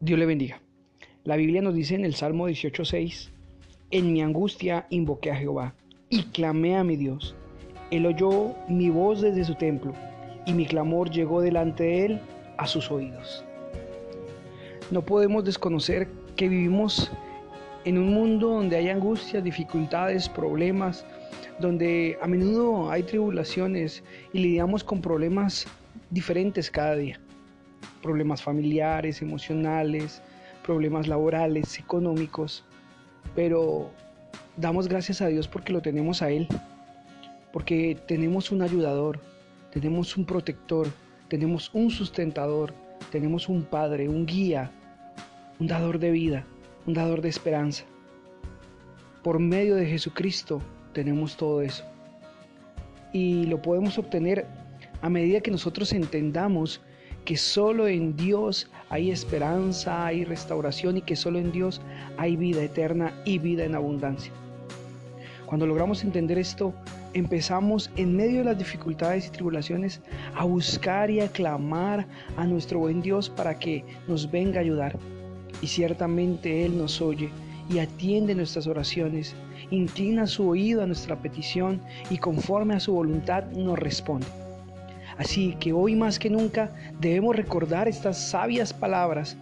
Dios le bendiga. La Biblia nos dice en el Salmo 18:6, en mi angustia invoqué a Jehová y clamé a mi Dios. Él oyó mi voz desde su templo y mi clamor llegó delante de él a sus oídos. No podemos desconocer que vivimos en un mundo donde hay angustias, dificultades, problemas, donde a menudo hay tribulaciones y lidiamos con problemas diferentes cada día. Problemas familiares, emocionales, problemas laborales, económicos. Pero damos gracias a Dios porque lo tenemos a Él, porque tenemos un ayudador, tenemos un protector, tenemos un sustentador, tenemos un Padre, un guía, un dador de vida, un dador de esperanza. Por medio de Jesucristo tenemos todo eso. Y lo podemos obtener a medida que nosotros entendamos que solo en Dios hay esperanza, hay restauración y que solo en Dios hay vida eterna y vida en abundancia. Cuando logramos entender esto, empezamos en medio de las dificultades y tribulaciones a buscar y a clamar a nuestro buen Dios para que nos venga a ayudar. Y ciertamente Él nos oye y atiende nuestras oraciones, inclina su oído a nuestra petición y conforme a su voluntad nos responde. Así que hoy más que nunca debemos recordar estas sabias palabras.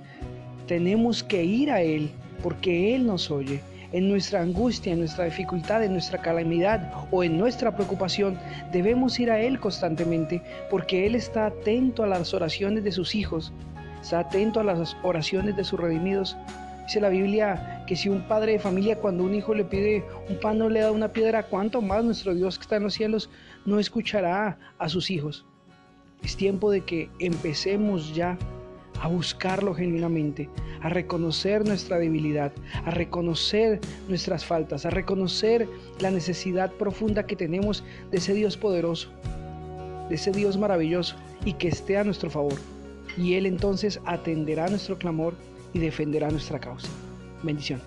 Tenemos que ir a Él porque Él nos oye. En nuestra angustia, en nuestra dificultad, en nuestra calamidad o en nuestra preocupación, debemos ir a Él constantemente porque Él está atento a las oraciones de sus hijos, está atento a las oraciones de sus redimidos. Dice la Biblia que si un padre de familia cuando un hijo le pide un pan no le da una piedra, ¿cuánto más nuestro Dios que está en los cielos no escuchará a sus hijos? Es tiempo de que empecemos ya a buscarlo genuinamente, a reconocer nuestra debilidad, a reconocer nuestras faltas, a reconocer la necesidad profunda que tenemos de ese Dios poderoso, de ese Dios maravilloso y que esté a nuestro favor. Y Él entonces atenderá nuestro clamor y defenderá nuestra causa. Bendiciones.